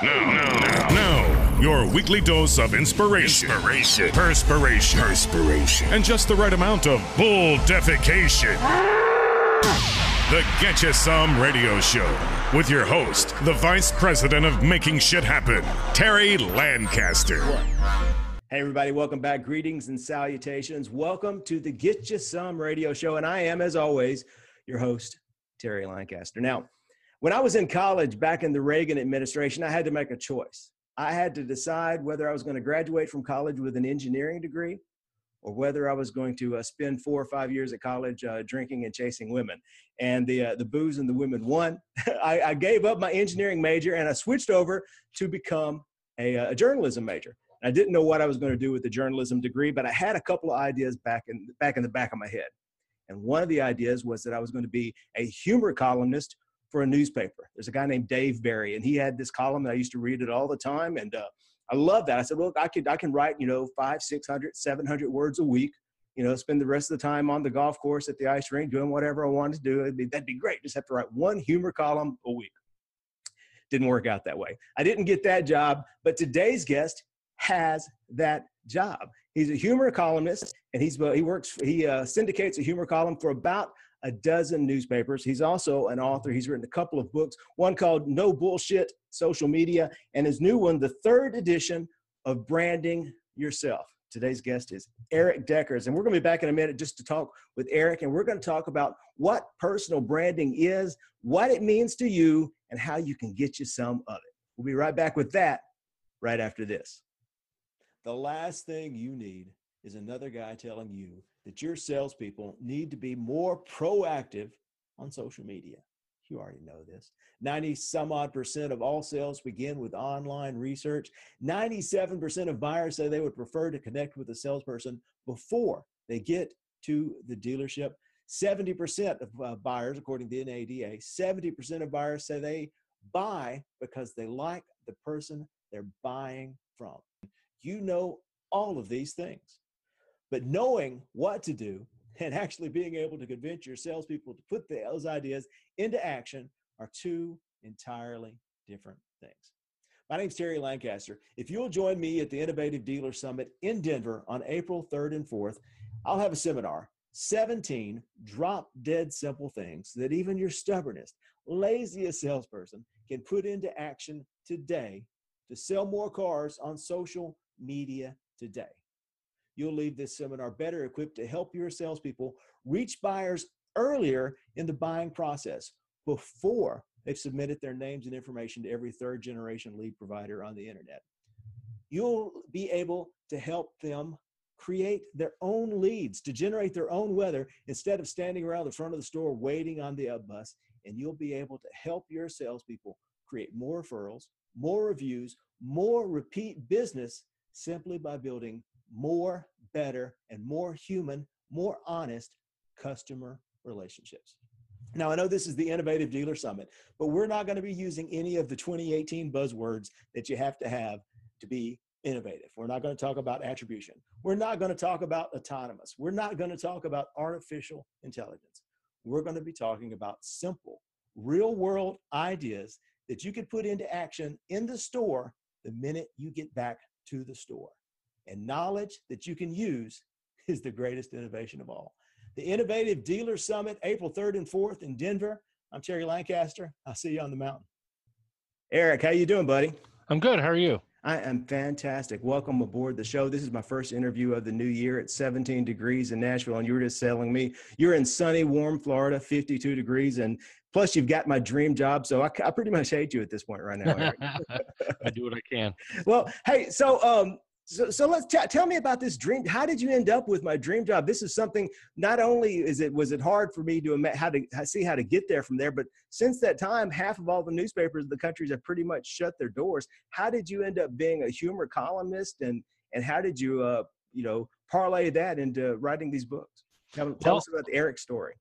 Now, now, now, your weekly dose of inspiration, Inspiration. perspiration, Perspiration. and just the right amount of bull defecation. The Get You Some Radio Show with your host, the Vice President of Making Shit Happen, Terry Lancaster. Hey, everybody, welcome back. Greetings and salutations. Welcome to the Get You Some radio show. And I am, as always, your host, Terry Lancaster. Now, when I was in college back in the Reagan administration, I had to make a choice. I had to decide whether I was going to graduate from college with an engineering degree or whether I was going to uh, spend four or five years at college uh, drinking and chasing women. And the, uh, the booze and the women won. I, I gave up my engineering major and I switched over to become a, a journalism major. I didn't know what I was going to do with the journalism degree, but I had a couple of ideas back in back in the back of my head. And one of the ideas was that I was going to be a humor columnist for a newspaper. There's a guy named Dave Barry, and he had this column that I used to read it all the time, and uh, I love that. I said, look, I could I can write you know five, six hundred, seven hundred words a week. You know, spend the rest of the time on the golf course at the ice rink doing whatever I wanted to do. It'd be, that'd be great. Just have to write one humor column a week. Didn't work out that way. I didn't get that job, but today's guest has that job. He's a humor columnist, and he's uh, he works he uh, syndicates a humor column for about a dozen newspapers. He's also an author. He's written a couple of books. One called No Bullshit Social Media, and his new one, the third edition of Branding Yourself. Today's guest is Erik Deckers, and we're going to be back in a minute just to talk with Erik, and we're going to talk about what personal branding is, what it means to you, and how you can get you some of it. We'll be right back with that right after this. The last thing you need is another guy telling you that your salespeople need to be more proactive on social media. You already know this. 90 some odd percent of all sales begin with online research. 97% of buyers say they would prefer to connect with a salesperson before they get to the dealership. 70% of uh, buyers, according to the NADA, 70% of buyers say they buy because they like the person they're buying from. You know all of these things. But knowing what to do and actually being able to convince your salespeople to put those ideas into action are two entirely different things. My name's Terry Lancaster. If you'll join me at the Innovative Dealer Summit in Denver on April 3rd and 4th, I'll have a seminar 17 drop dead simple things that even your stubbornest, laziest salesperson can put into action today to sell more cars on social media today. You'll leave this seminar better equipped to help your salespeople reach buyers earlier in the buying process before they've submitted their names and information to every third generation lead provider on the internet. You'll be able to help them create their own leads to generate their own weather instead of standing around the front of the store waiting on the up bus. And you'll be able to help your salespeople create more referrals, more reviews, more repeat business simply by building more, better, and more human, more honest customer relationships. Now, I know this is the Innovative Dealer Summit, but we're not going to be using any of the 2018 buzzwords that you have to have to be innovative. We're not going to talk about attribution. We're not going to talk about autonomous. We're not going to talk about artificial intelligence. We're going to be talking about simple, real world ideas that you could put into action in the store the minute you get back to the store. And knowledge that you can use is the greatest innovation of all. The Innovative Dealer Summit, April 3rd and 4th in Denver. I'm Terry Lancaster. I'll see you on the mountain. Erik, how you doing, buddy? I'm good. How are you? I am fantastic. Welcome aboard the show. This is my first interview of the new year at 17 degrees in Nashville, and you were just telling me you're in sunny, warm Florida, 52 degrees, and plus you've got my dream job. So I, I pretty much hate you at this point right now. Erik. I do what I can. well, hey, so um, so, so let's t- tell me about this dream. How did you end up with my dream job? This is something. Not only is it was it hard for me to ima- how to see how to get there from there, but since that time, half of all the newspapers in the country have pretty much shut their doors. How did you end up being a humor columnist, and and how did you uh you know parlay that into writing these books? Tell, tell Well- us about the Erik story.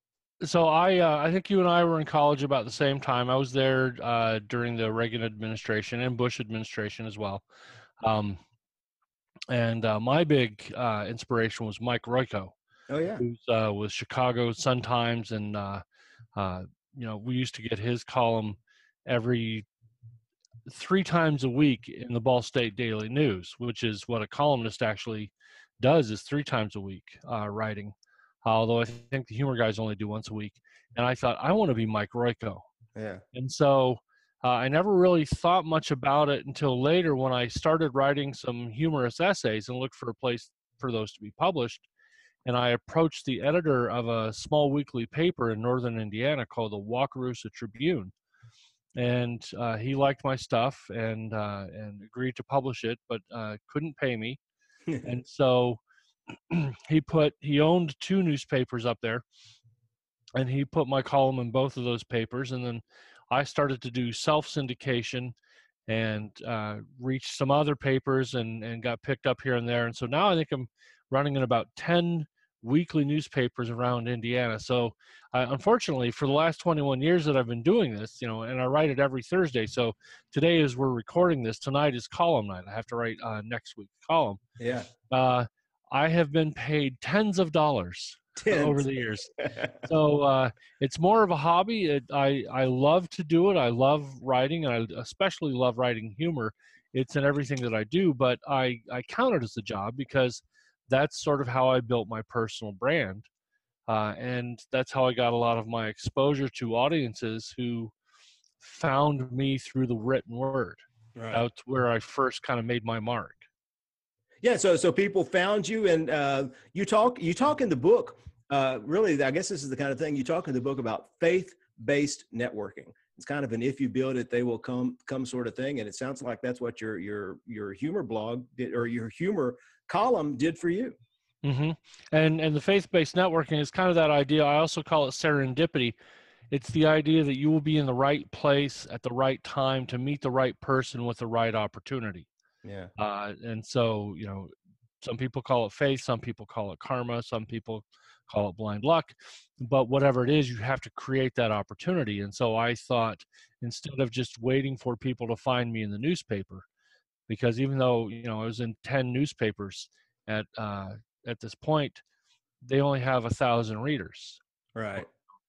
So I, uh, I think you and I were in college about the same time. I was there uh, during the Reagan administration and Bush administration as well. Um, and uh, my big uh, inspiration was Mike Royko, Oh yeah. who's uh, with Chicago Sun Times, and uh, uh, you know we used to get his column every three times a week in the Ball State Daily News, which is what a columnist actually does is three times a week uh, writing. Although I think the humor guys only do once a week. And I thought I want to be Mike Royko. Yeah. And so uh, I never really thought much about it until later when I started writing some humorous essays and looked for a place for those to be published. And I approached the editor of a small weekly paper in northern Indiana called the Wakarusa Tribune. And uh, he liked my stuff and uh, and agreed to publish it, but uh, couldn't pay me. and so he put he owned two newspapers up there, and he put my column in both of those papers. And then I started to do self syndication and uh, reached some other papers and, and got picked up here and there. And so now I think I'm running in about 10 weekly newspapers around Indiana. So uh, unfortunately, for the last 21 years that I've been doing this, you know, and I write it every Thursday. So today, as we're recording this, tonight is column night. I have to write uh, next week's column. Yeah. Uh, I have been paid tens of dollars over the years. so uh, it's more of a hobby. It, I I love to do it. I love writing, and I especially love writing humor. It's in everything that I do, but I I count it as a job because that's sort of how I built my personal brand, uh, and that's how I got a lot of my exposure to audiences who found me through the written word. Right. That's where I first kind of made my mark. Yeah, so so people found you, and uh, you talk you talk in the book. Uh, really, I guess this is the kind of thing you talk in the book about faith-based networking. It's kind of an if you build it, they will come come sort of thing, and it sounds like that's what your your your humor blog did, or your humor column did for you. Mm-hmm. And and the faith-based networking is kind of that idea. I also call it serendipity. It's the idea that you will be in the right place at the right time to meet the right person with the right opportunity. Yeah. Uh, and so, you know, some people call it faith, some people call it karma, some people call it blind luck. But whatever it is, you have to create that opportunity. And so I thought instead of just waiting for people to find me in the newspaper, because even though, you know, I was in 10 newspapers at, uh, at this point, they only have a thousand readers. Right.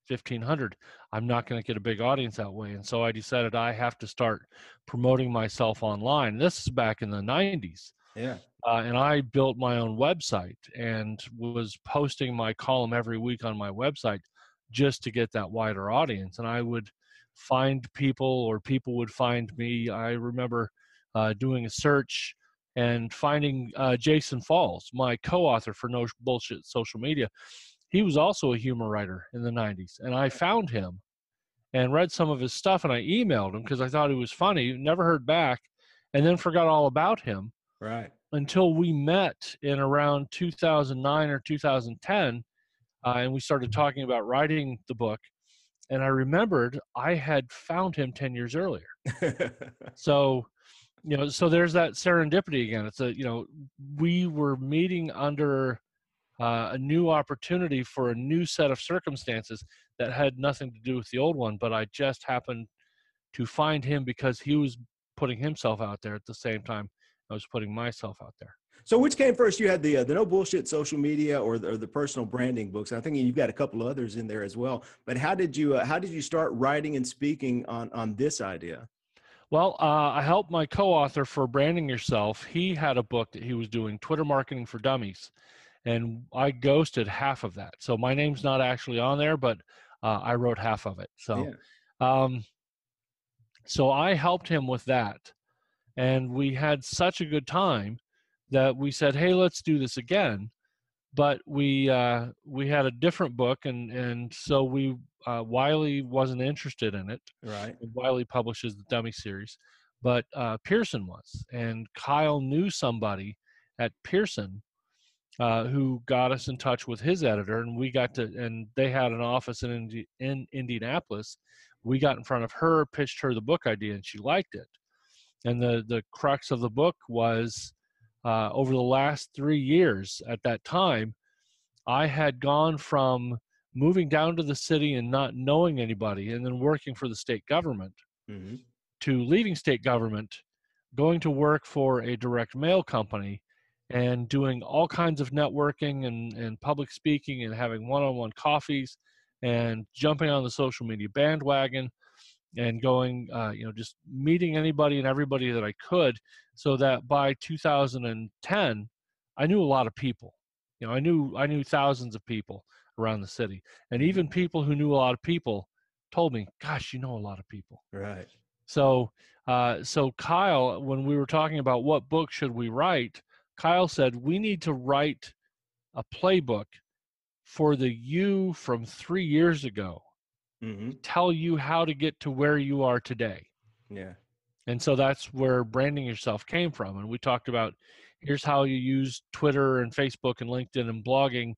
1500 i'm not going to get a big audience that way and so i decided i have to start promoting myself online this is back in the 90s yeah. uh, and i built my own website and was posting my column every week on my website just to get that wider audience and i would find people or people would find me i remember uh, doing a search and finding uh, jason falls my co-author for no bullshit social media he was also a humor writer in the 90s and i found him and read some of his stuff and i emailed him because i thought he was funny never heard back and then forgot all about him right. until we met in around 2009 or 2010 uh, and we started talking about writing the book and i remembered i had found him 10 years earlier. So you know so there's that serendipity again. It's a you know we were meeting under uh, a new opportunity for a new set of circumstances that had nothing to do with the old one. But I just happened to find him because he was putting himself out there at the same time I was putting myself out there. So which came first? You had the uh, the no bullshit social media or the, or the personal branding books. I think you've got a couple others in there as well. But how did you uh, how did you start writing and speaking on on this idea? Well, uh, I helped my co-author for branding yourself. He had a book that he was doing, Twitter marketing for dummies, and I ghosted half of that. So my name's not actually on there, but uh, I wrote half of it. So, yeah. um, so I helped him with that, and we had such a good time that we said, "Hey, let's do this again." But we uh, we had a different book, and and so we uh, Wiley wasn't interested in it. Right. Wiley publishes the Dummy series, but uh, Pearson was, and Kyle knew somebody at Pearson uh, who got us in touch with his editor, and we got to, and they had an office in Indi- in Indianapolis. We got in front of her, pitched her the book idea, and she liked it. And the the crux of the book was uh, over the last three years. At that time, I had gone from moving down to the city and not knowing anybody, and then working for the state government, mm-hmm. to leaving state government, going to work for a direct mail company and doing all kinds of networking and, and public speaking and having one-on-one coffees and jumping on the social media bandwagon and going, uh, you know, just meeting anybody and everybody that I could, so that by 2010, I knew a lot of people. You know, I knew I knew thousands of people around the city, and even people who knew a lot of people told me, "Gosh, you know a lot of people." Right. So, uh, so Kyle, when we were talking about what book should we write, Kyle said we need to write a playbook for the you from three years ago. Mm-hmm. Tell you how to get to where you are today. Yeah. And so that's where branding yourself came from. And we talked about here's how you use Twitter and Facebook and LinkedIn and blogging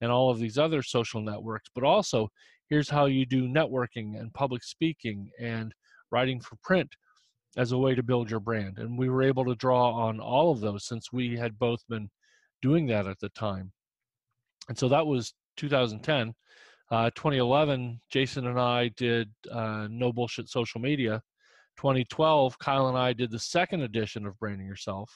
and all of these other social networks, but also here's how you do networking and public speaking and writing for print as a way to build your brand. And we were able to draw on all of those since we had both been doing that at the time. And so that was 2010. Uh, 2011, Jason and I did uh, No Bullshit Social Media. 2012, Kyle and I did the second edition of Branding Yourself.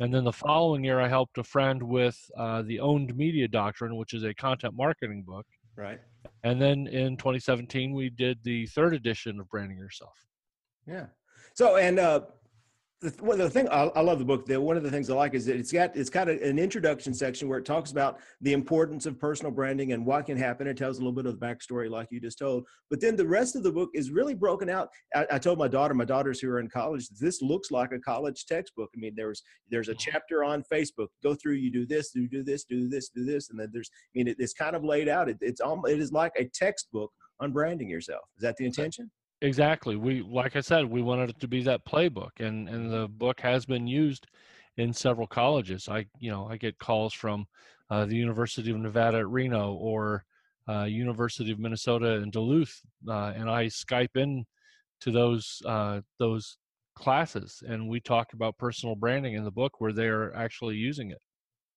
And then the following year, I helped a friend with uh, the Owned Media Doctrine, which is a content marketing book. Right. And then in 2017, we did the third edition of Branding Yourself. Yeah. So, and uh, the, well, the thing I, I, love the book. The, one of the things I like is that it's got it's got a, an introduction section where it talks about the importance of personal branding and what can happen. It tells a little bit of the backstory, like you just told. But then the rest of the book is really broken out. I, I told my daughter, my daughters who are in college, this looks like a college textbook. I mean, there's there's a chapter on Facebook. Go through, you do this, you do this, do this, do this, and then there's. I mean, it, it's kind of laid out. It, it's almost it is like a textbook on branding yourself. Is that the intention? Exactly. We like I said, we wanted it to be that playbook, and and the book has been used in several colleges. I you know I get calls from uh, the University of Nevada at Reno or uh, University of Minnesota in Duluth, uh, and I Skype in to those uh, those classes, and we talk about personal branding in the book where they are actually using it.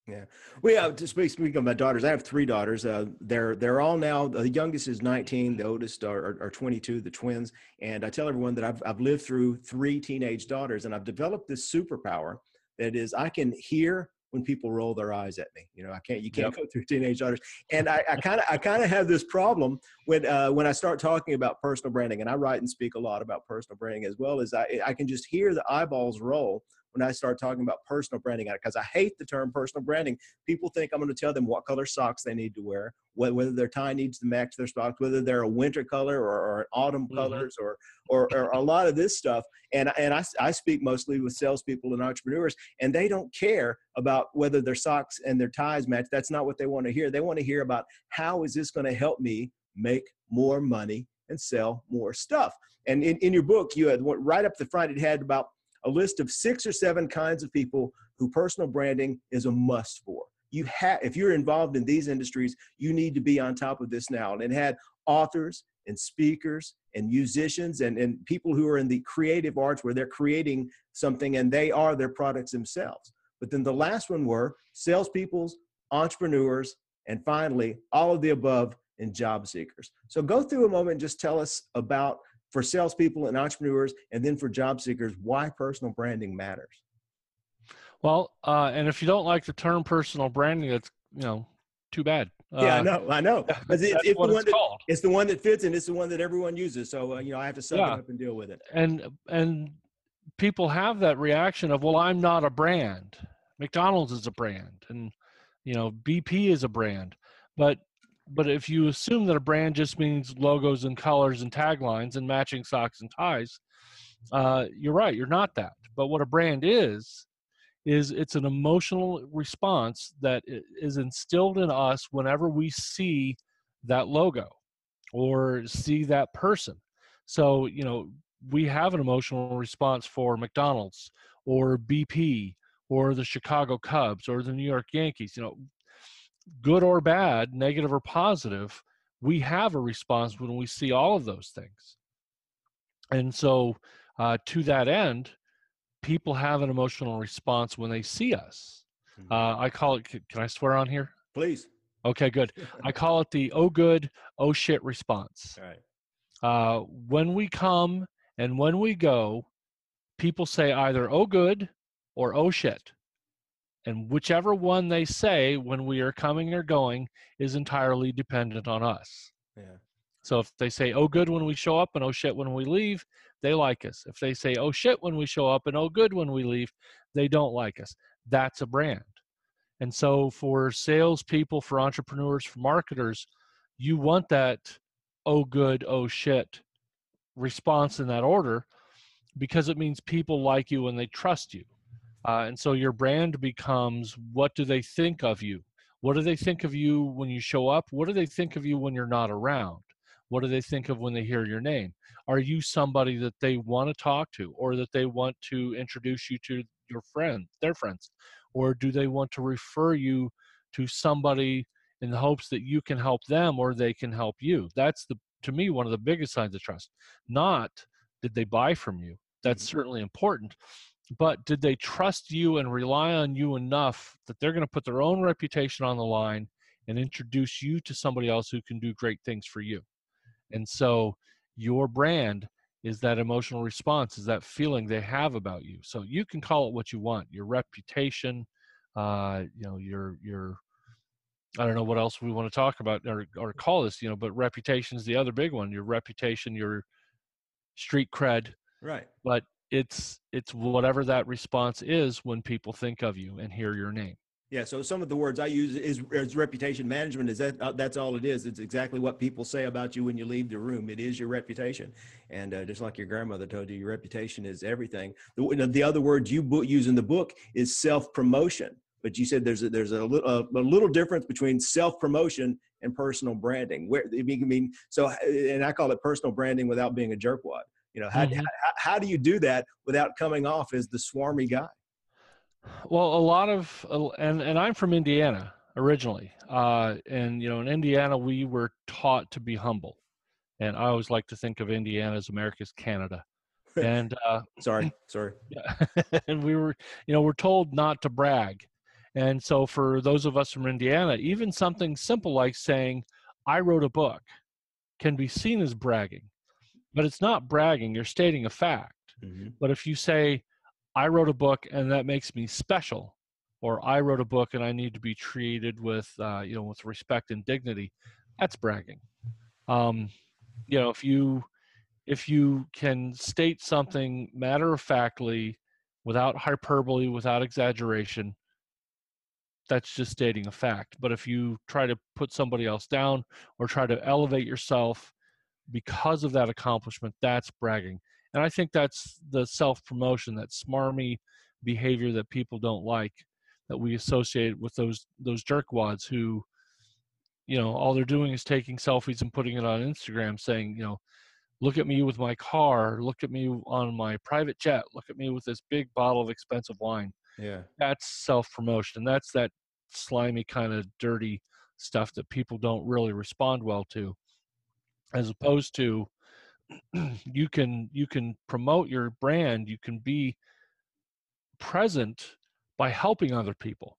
Yeah, we have to speak, speak of my daughters. I have three daughters. Uh, they're they're all now. The youngest is 19. The oldest are, are, are 22. The twins. And I tell everyone that I've I've lived through three teenage daughters, and I've developed this superpower that is I can hear when people roll their eyes at me. You know, I can't you can't yep. go through teenage daughters. And I kind of I kind of have this problem when uh, when I start talking about personal branding, and I write and speak a lot about personal branding as well as I I can just hear the eyeballs roll when I start talking about personal branding because I hate the term personal branding. People think I'm going to tell them what color socks they need to wear, whether their tie needs to match their socks, whether they're a winter color or, or autumn mm-hmm. colors or, or, or a lot of this stuff. And and I, I speak mostly with salespeople and entrepreneurs, and they don't care about whether their socks and their ties match. That's not what they want to hear. They want to hear about how is this going to help me make more money and sell more stuff. And in, in your book, you had right up the front, it had about a list of six or seven kinds of people who personal branding is a must for. You have, if you're involved in these industries, you need to be on top of this now. And it had authors and speakers and musicians and, and people who are in the creative arts where they're creating something and they are their products themselves. But then the last one were salespeoples, entrepreneurs, and finally, all of the above and job seekers. So go through a moment and just tell us about for salespeople and entrepreneurs, and then for job seekers, why personal branding matters. Well, uh, and if you don't like the term personal branding, that's you know too bad. Yeah, uh, I know, I know. It's, it's, the one it's, that, it's the one that fits, and it's the one that everyone uses. So uh, you know, I have to suck yeah. it up and deal with it. And and people have that reaction of, well, I'm not a brand. McDonald's is a brand, and you know, BP is a brand, but but if you assume that a brand just means logos and colors and taglines and matching socks and ties, uh, you're right. You're not that. But what a brand is, is it's an emotional response that is instilled in us whenever we see that logo or see that person. So, you know, we have an emotional response for McDonald's or BP or the Chicago Cubs or the New York Yankees. You know, good or bad, negative or positive, we have a response when we see all of those things. And so, uh, to that end, people have an emotional response when they see us. Mm-hmm. Uh, I call it, can I swear on here? Please. Okay, good. I call it the oh good, oh shit response. All right. Uh, when we come and when we go, people say either oh good or oh shit. And whichever one they say when we are coming or going is entirely dependent on us. Yeah. So if they say oh good when we show up and oh shit when we leave, they like us. If they say oh shit when we show up and oh good when we leave, they don't like us. That's a brand. And so for salespeople, for entrepreneurs, for marketers, you want that oh good, oh shit response in that order because it means people like you and they trust you. Uh, and so your brand becomes what do they think of you? What do they think of you when you show up? What do they think of you when you're not around? What do they think of when they hear your name? Are you somebody that they want to talk to or that they want to introduce you to your friend, their friends? Or do they want to refer you to somebody in the hopes that you can help them or they can help you? That's the to me one of the biggest signs of trust. Not did they buy from you? That's mm-hmm. certainly important. But did they trust you and rely on you enough that they're going to put their own reputation on the line and introduce you to somebody else who can do great things for you? And so your brand is that emotional response, is that feeling they have about you. So you can call it what you want, your reputation, uh, you know, your your I don't know what else we want to talk about or or call this, you know, but reputation is the other big one. Your reputation, your street cred. Right. But it's it's whatever that response is when people think of you and hear your name. Yeah, so some of the words I use is, is reputation management. Is that uh, that's all it is? It's exactly what people say about you when you leave the room. It is your reputation, and uh, just like your grandmother told you, your reputation is everything. The, the other word you use in the book is self promotion, but you said there's a, there's a little, a, a little difference between self promotion and personal branding. Where I mean, so and I call it personal branding without being a jerkwad. You know, how, mm-hmm. how, how do you do that without coming off as the swarmy guy? Well, a lot of, and and I'm from Indiana originally, uh, and you know, in Indiana we were taught to be humble, and I always like to think of Indiana as America's Canada. And uh, sorry, sorry. And we were, you know, we're told not to brag, and so for those of us from Indiana, even something simple like saying, "I wrote a book," can be seen as bragging, but it's not bragging. You're stating a fact. Mm-hmm. But if you say, I wrote a book and that makes me special, or I wrote a book and I need to be treated with, uh, you know, with respect and dignity. That's bragging. Um, you know, if you if you can state something matter of factly, without hyperbole, without exaggeration, that's just stating a fact. But if you try to put somebody else down or try to elevate yourself because of that accomplishment, that's bragging. And I think that's the self promotion, that smarmy behavior that people don't like, that we associate with those those jerkwads who, you know, all they're doing is taking selfies and putting it on Instagram, saying, you know, look at me with my car, look at me on my private jet, look at me with this big bottle of expensive wine. Yeah, that's self promotion. That's that slimy kind of dirty stuff that people don't really respond well to, as opposed to you can you can promote your brand you can be present by helping other people.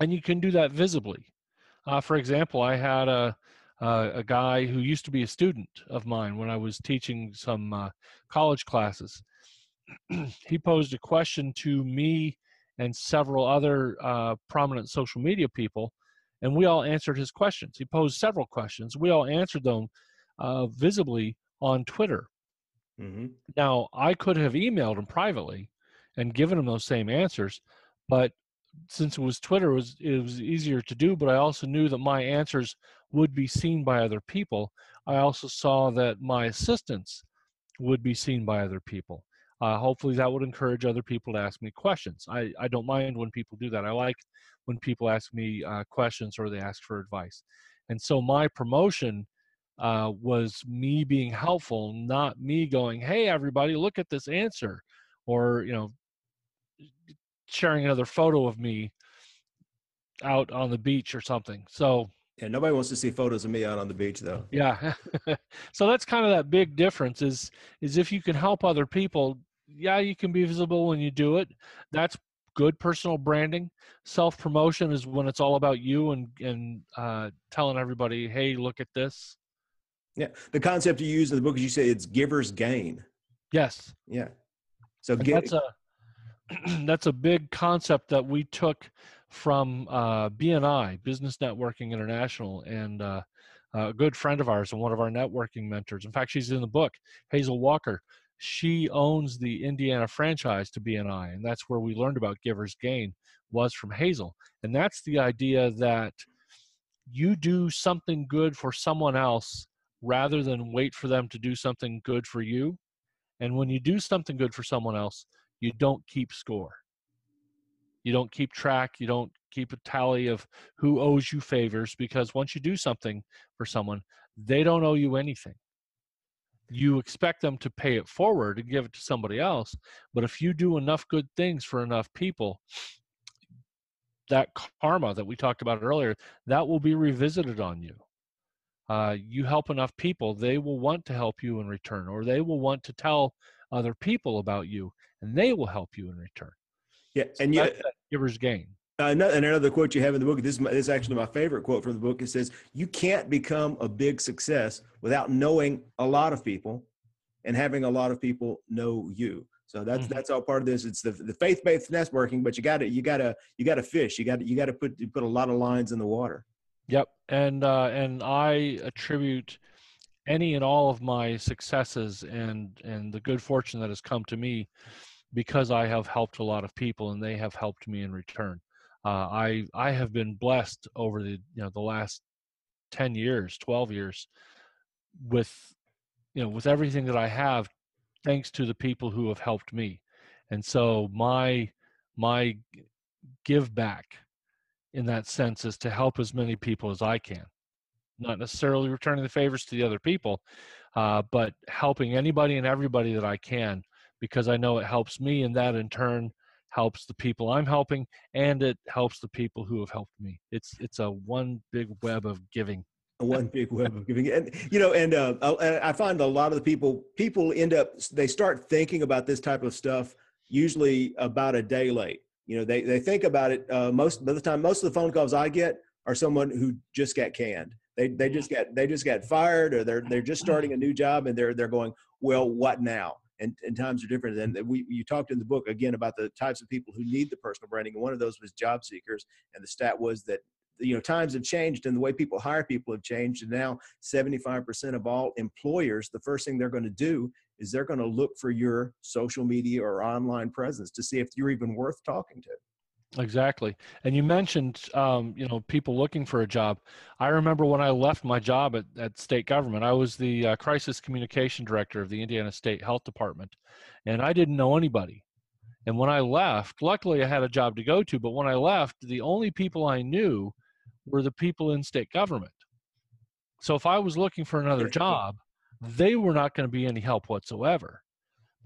And you can do that visibly. Uh, for example i had a, a, a guy who used to be a student of mine when i was teaching some uh, college classes. He posed a question to me and several other uh, prominent social media people and we all answered his questions he posed several questions we all answered them uh, visibly on Twitter. Mm-hmm. Now, I could have emailed him privately and given him those same answers, but since it was Twitter, it was, it was easier to do. But I also knew that my answers would be seen by other people. I also saw that my assistants would be seen by other people. Uh, hopefully, that would encourage other people to ask me questions. I, I don't mind when people do that. I like when people ask me uh, questions or they ask for advice. And so, my promotion uh, was me being helpful, not me going, "Hey, everybody, look at this answer," or you know, sharing another photo of me out on the beach or something. So yeah, nobody wants to see photos of me out on the beach, though. Yeah, so that's kind of that big difference. Is is if you can help other people, yeah, you can be visible when you do it. That's good personal branding. Self promotion is when it's all about you and and uh, telling everybody, "Hey, look at this." Yeah. The concept you use in the book is you say it's giver's gain. Yes. Yeah. So get, that's a that's a big concept that we took from uh, BNI, Business Networking International, and uh, a good friend of ours and one of our networking mentors. In fact, she's in the book, Hazel Walker. She owns the Indiana franchise to BNI, and that's where we learned about Giver's Gain was from Hazel. And that's the idea that you do something good for someone else rather than wait for them to do something good for you. And when you do something good for someone else, you don't keep score. You don't keep track. You don't keep a tally of who owes you favors because once you do something for someone, they don't owe you anything. You expect them to pay it forward and give it to somebody else. But if you do enough good things for enough people, that karma that we talked about earlier, that will be revisited on you. Uh, you help enough people, they will want to help you in return, or they will want to tell other people about you, and they will help you in return. Yeah, so and yeah, giver's gain. Uh, another quote you have in the book. This is, my, this is actually my favorite quote from the book. It says, "You can't become a big success without knowing a lot of people, and having a lot of people know you." So that's mm-hmm. that's all part of this. It's the the faith based networking, but you got to you got to you got to fish. You got you got to put you put a lot of lines in the water. Yep, and uh, and I attribute any and all of my successes and and the good fortune that has come to me because I have helped a lot of people and they have helped me in return. Uh, I I have been blessed over the you know the last ten years, twelve years, with you know with everything that I have thanks to the people who have helped me. And so my my give back in that sense is to help as many people as I can. Not necessarily returning the favors to the other people, uh, but helping anybody and everybody that I can because I know it helps me, and that in turn helps the people I'm helping, and it helps the people who have helped me. It's it's a one big web of giving. One big web of giving and you know and uh, i find a lot of the people people end up they start thinking about this type of stuff usually about a day late. You know they, they think about it uh, most of the time most of the phone calls i get are someone who just got canned. They, they just got they just got fired or they're they're just starting a new job and they're they're going well what now and, and times are different. And we you talked in the book again about the types of people who need the personal branding and one of those was job seekers and the stat was that you know times have changed and the way people hire people have changed and now 75% of all employers the first thing they're going to do is they're going to look for your social media or online presence to see if you're even worth talking to exactly and you mentioned um, you know people looking for a job i remember when i left my job at, at state government i was the uh, crisis communication director of the indiana state health department and i didn't know anybody and when i left luckily i had a job to go to but when i left the only people i knew were the people in state government. So if I was looking for another job, they were not going to be any help whatsoever.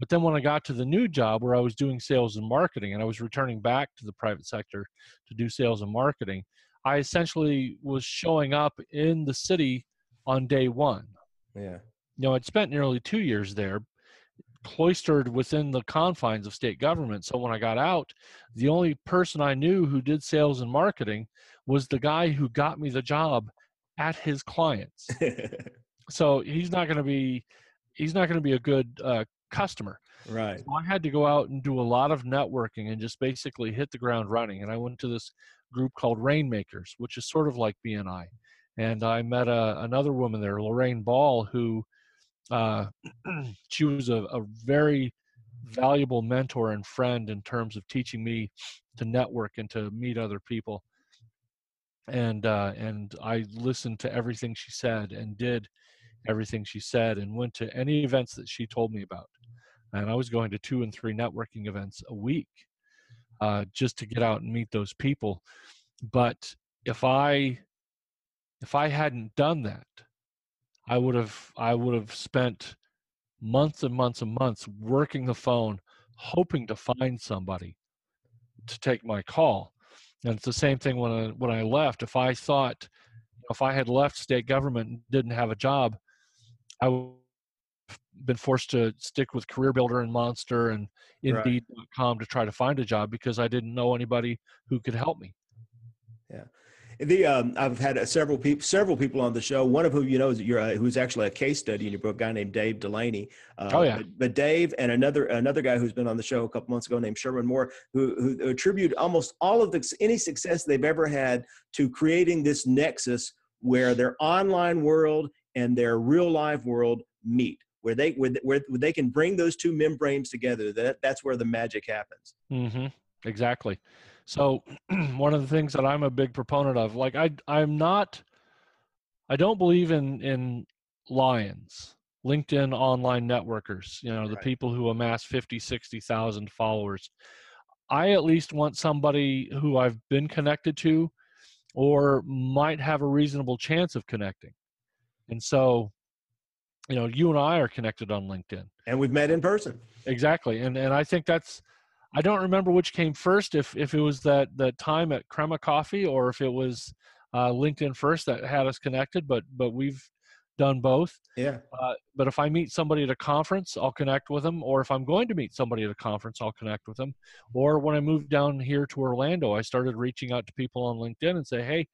But then when I got to the new job where I was doing sales and marketing and I was returning back to the private sector to do sales and marketing, I essentially was showing up in the city on day one. Yeah. You know, I'd spent nearly two years there, cloistered within the confines of state government. So when I got out, the only person I knew who did sales and marketing was the guy who got me the job at his clients. so he's not going to be he's not going to be a good uh, customer. Right. So I had to go out and do a lot of networking and just basically hit the ground running. And I went to this group called Rainmakers, which is sort of like BNI. And I met a, uh, another woman there, Lorraine Ball, who uh, she was a, a very valuable mentor and friend in terms of teaching me to network and to meet other people and uh, and I listened to everything she said and did everything she said and went to any events that she told me about. And I was going to two and three networking events a week uh, just to get out and meet those people. But if I if I hadn't done that, I would have I would have spent months and months and months working the phone, hoping to find somebody to take my call. And it's the same thing when I, when I left. If I thought, if I had left state government and didn't have a job, I would been forced to stick with Career Builder and Monster and Indeed.com right. to try to find a job because I didn't know anybody who could help me. Yeah. The um, I've had uh, several people several people on the show. One of whom you know is you're uh, who's actually a case study in your book, a guy named Dave Delaney. Uh, oh yeah. But, but, Dave and another another guy who's been on the show a couple months ago named Sherman Moore, who, who attribute almost all of the any success they've ever had to creating this nexus where their online world and their real life world meet where they where, where they can bring those two membranes together that that's where the magic happens. Mm-hmm. exactly. So one of the things that i'm a big proponent of like i i'm not i don't believe in in lions linkedin online networkers you know the people who amass 50 60,000 followers. I at least want somebody who i've been connected to or might have a reasonable chance of connecting. And so you know you and i are connected on linkedin. And we've met in person. Exactly and and i think that's i don't remember which came first if if it was that that time at crema coffee or if it was uh, linkedin first that had us connected but but we've done both. Yeah. Uh, but if i meet somebody at a conference i'll connect with them or if i'm going to meet somebody at a conference i'll connect with them. Or when i moved down here to orlando i started reaching out to people on linkedin and say hey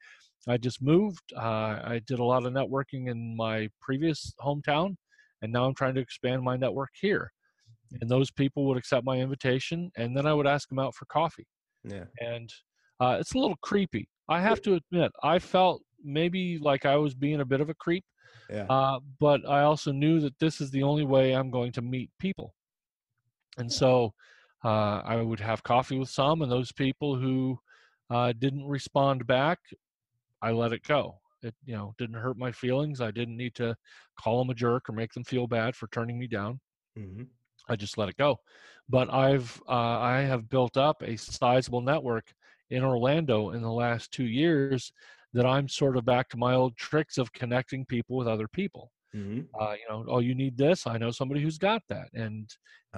I just moved. Uh, I did a lot of networking in my previous hometown, and now I'm trying to expand my network here. And those people would accept my invitation, and then I would ask them out for coffee. Yeah. And uh, it's a little creepy. I have to admit, I felt maybe like I was being a bit of a creep. Yeah. Uh, but I also knew that this is the only way I'm going to meet people. And so uh, I would have coffee with some, and those people who uh, didn't respond back, I let it go. It you know didn't hurt my feelings. I didn't need to call them a jerk or make them feel bad for turning me down. Mm-hmm. I just let it go. But I've uh, I have built up a sizable network in Orlando in the last two years that I'm sort of back to my old tricks of connecting people with other people. Mm-hmm. Uh, you know, oh, you need this. I know somebody who's got that, and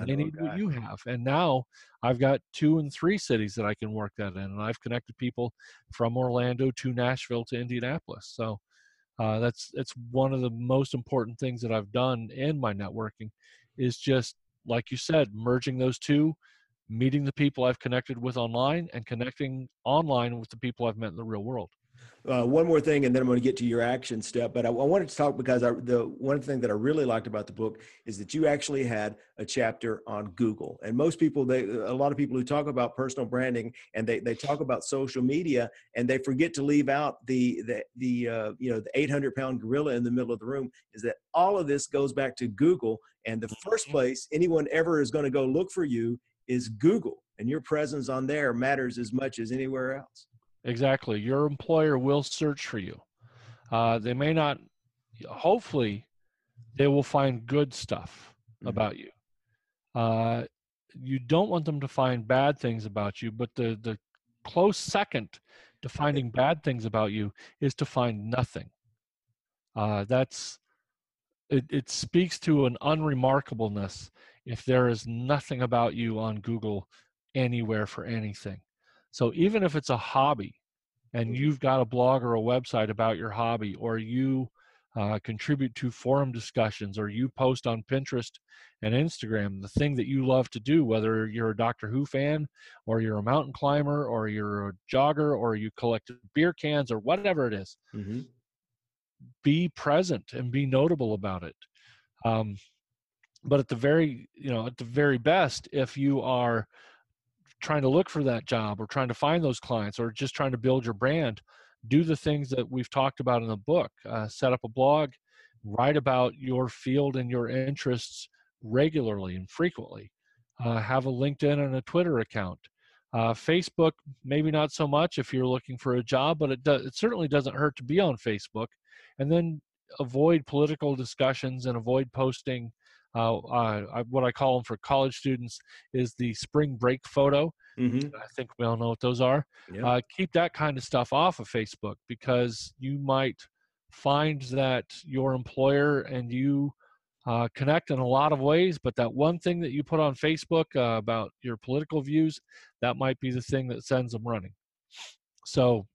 they need what you have. And now I've got two and three cities that I can work that in, and I've connected people from Orlando to Nashville to Indianapolis. So uh, that's it's one of the most important things that I've done in my networking is just like you said, merging those two, meeting the people I've connected with online, and connecting online with the people I've met in the real world. Uh, one more thing, and then I'm going to get to your action step. But I, I wanted to talk because I, the one thing that I really liked about the book is that you actually had a chapter on Google. And most people, they a lot of people who talk about personal branding and they, they talk about social media and they forget to leave out the the the uh, you know the 800 pound gorilla in the middle of the room. Is that all of this goes back to Google? And the first mm-hmm. place anyone ever is going to go look for you is Google, and your presence on there matters as much as anywhere else. Exactly. Your employer will search for you. Uh, they may not, hopefully, they will find good stuff mm-hmm. about you. Uh, you don't want them to find bad things about you, but the, the close second to finding bad things about you is to find nothing. Uh, that's it, it speaks to an unremarkableness if there is nothing about you on Google anywhere for anything. So even if it's a hobby and mm-hmm. you've got a blog or a website about your hobby, or you uh, contribute to forum discussions, or you post on Pinterest and Instagram, the thing that you love to do, whether you're a Doctor Who fan, or you're a mountain climber, or you're a jogger, or you collect beer cans, or whatever it is, mm-hmm. be present and be notable about it. Um, but at the very, you know, at the very best, if you are trying to look for that job or trying to find those clients or just trying to build your brand, do the things that we've talked about in the book. Uh, set up a blog, write about your field and your interests regularly and frequently. Uh, have a LinkedIn and a Twitter account. Uh, Facebook, maybe not so much if you're looking for a job, but it, do, it certainly doesn't hurt to be on Facebook. And then avoid political discussions and avoid posting uh, uh, what I call them for college students is the spring break photo. Mm-hmm. I think we all know what those are. Yep. Uh, keep that kind of stuff off of Facebook because you might find that your employer and you uh, connect in a lot of ways, but that one thing that you put on Facebook uh, about your political views, that might be the thing that sends them running. So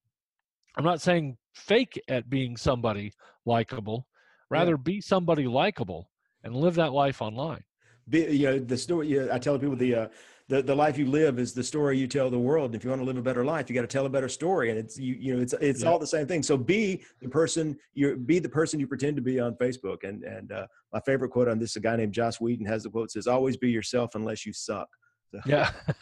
I'm not saying fake at being somebody likable, rather yeah. be somebody likable and live that life online. Be, you know, the story you know, I tell people the, uh, the, the life you live is the story you tell the world. And if you want to live a better life, you got to tell a better story. And it's, you, you know, it's, it's yeah. all the same thing. So be the person you be the person you pretend to be on Facebook. And, and, uh, my favorite quote on this, a guy named Josh Whedon has the quote says, always be yourself unless you suck. So, yeah.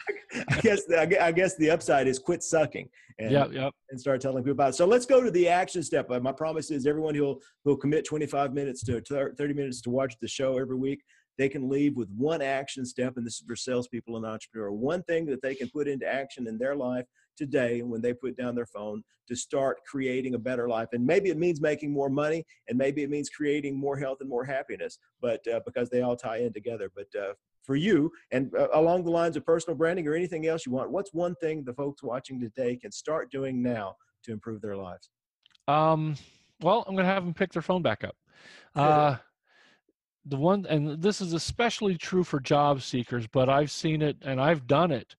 I guess the, I guess the upside is quit sucking and, Yep, yep. and start telling people about it. So let's go to the action step. Uh, My promise is everyone who'll who'll commit 25 minutes to to 30 minutes to watch the show every week, they can leave with one action step, and this is for salespeople and entrepreneur. One thing that they can put into action in their life today when they put down their phone to start creating a better life. And maybe it means making more money, and maybe it means creating more health and more happiness. But uh, because they all tie in together. But uh, for you, and uh, along the lines of personal branding or anything else you want, what's one thing the folks watching today can start doing now to improve their lives? Um, well, I'm going to have them pick their phone back up. Uh, the one, and this is especially true for job seekers, but I've seen it and I've done it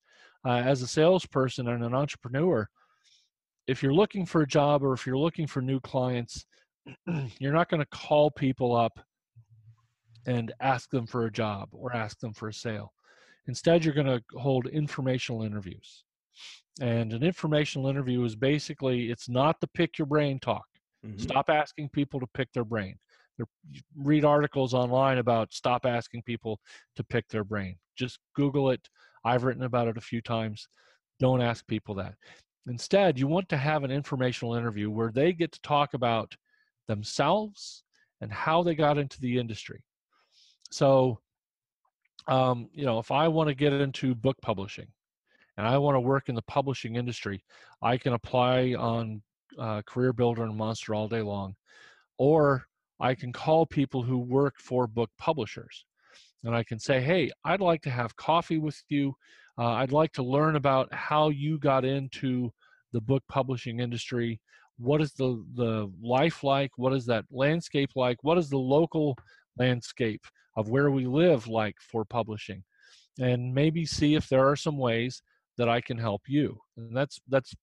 uh, as a salesperson and an entrepreneur. If you're looking for a job or if you're looking for new clients, you're not going to call people up and ask them for a job or ask them for a sale. Instead, you're going to hold informational interviews. And an informational interview is basically it's not the pick your brain talk. Mhm. Stop asking people to pick their brain. Read articles online about stop asking people to pick their brain. Just Google it. I've written about it a few times. Don't ask people that. Instead, you want to have an informational interview where they get to talk about themselves and how they got into the industry. So, um, you know, if I want to get into book publishing and I want to work in the publishing industry, I can apply on uh, Career Builder and Monster all day long, or I can call people who work for book publishers, and I can say, "Hey, I'd like to have coffee with you. Uh, I'd like to learn about how you got into the book publishing industry. What is the the life like? What is that landscape like? What is the local landscape of where we live like for publishing?" And maybe see if there are some ways that I can help you. And that's that's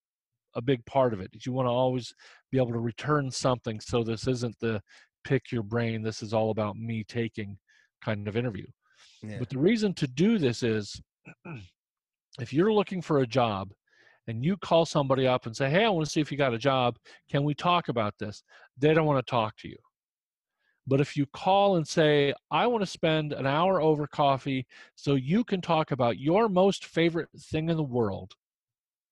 a big part of it. you want to always be able to return something. So this isn't the pick your brain. This is all about me taking kind of interview. Yeah. But the reason to do this is if you're looking for a job and you call somebody up and say, Hey, I want to see if you got a job. Can we talk about this? They don't want to talk to you. But if you call and say, I want to spend an hour over coffee so you can talk about your most favorite thing in the world,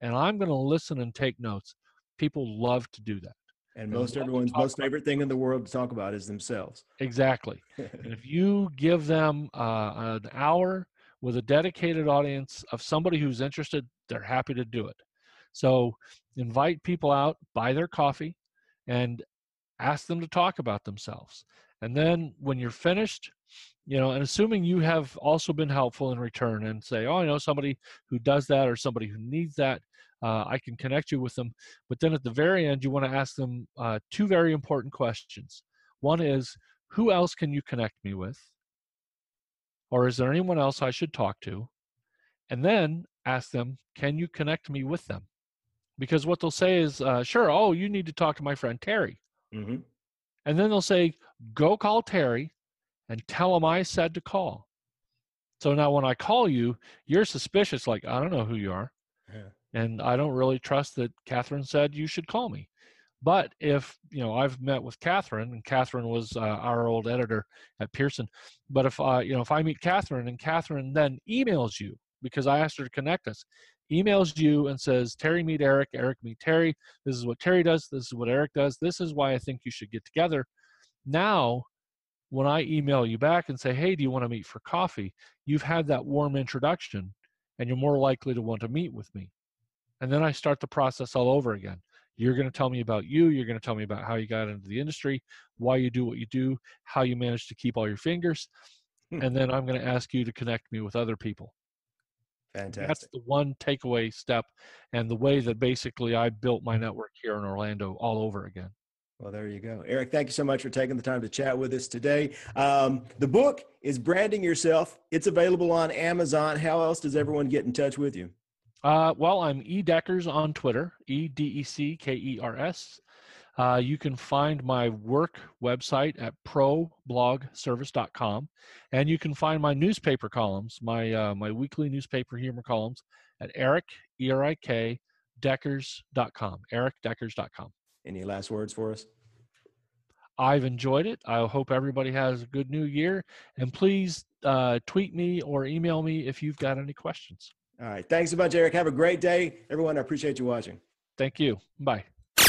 and I'm going to listen and take notes, people love to do that. And most everyone's most favorite thing in the world to talk about is themselves. Exactly. And if you give them uh, an hour with a dedicated audience of somebody who's interested, they're happy to do it. So invite people out, buy their coffee, and ask them to talk about themselves. And then when you're finished, you know, and assuming you have also been helpful in return and say, oh, I know somebody who does that or somebody who needs that, uh, I can connect you with them. But then at the very end, you want to ask them uh, two very important questions. One is, who else can you connect me with? Or is there anyone else I should talk to? And then ask them, can you connect me with them? Because what they'll say is, uh, sure, oh, you need to talk to my friend Terry. Hmm And then they'll say, go call Terry and tell him I said to call. So now when I call you, you're suspicious, like, I don't know who you are. Yeah. And I don't really trust that Catherine said you should call me. But if, you know, I've met with Catherine and Catherine was uh, our old editor at Pearson. But if, uh, you know, if I meet Catherine and Catherine then emails you because I asked her to connect us, emails you and says, Terry meet Erik, Erik meet Terry. This is what Terry does. This is what Erik does. This is why I think you should get together. Now, when I email you back and say, hey, do you want to meet for coffee? You've had that warm introduction and you're more likely to want to meet with me. And then I start the process all over again. You're going to tell me about you. You're going to tell me about how you got into the industry, why you do what you do, how you manage to keep all your fingers. Hmm. And then I'm going to ask you to connect me with other people. That's the one takeaway step and the way that basically I built my network here in Orlando all over again. Well, there you go. Erik, thank you so much for taking the time to chat with us today. Um, the book is Branding Yourself. It's available on Amazon. How else does everyone get in touch with you? Uh, well, I'm E Deckers on Twitter, E D E C K E R S. Uh, you can find my work website at problogservice.com, and you can find my newspaper columns, my uh, my weekly newspaper humor columns, at Erik E R I K Deckers.com, erikdeckers.com. Any last words for us? I've enjoyed it. I hope everybody has a good new year, and please uh, tweet me or email me if you've got any questions. All right. Thanks a bunch, Erik. Have a great day. Everyone, I appreciate you watching. Thank you. Bye.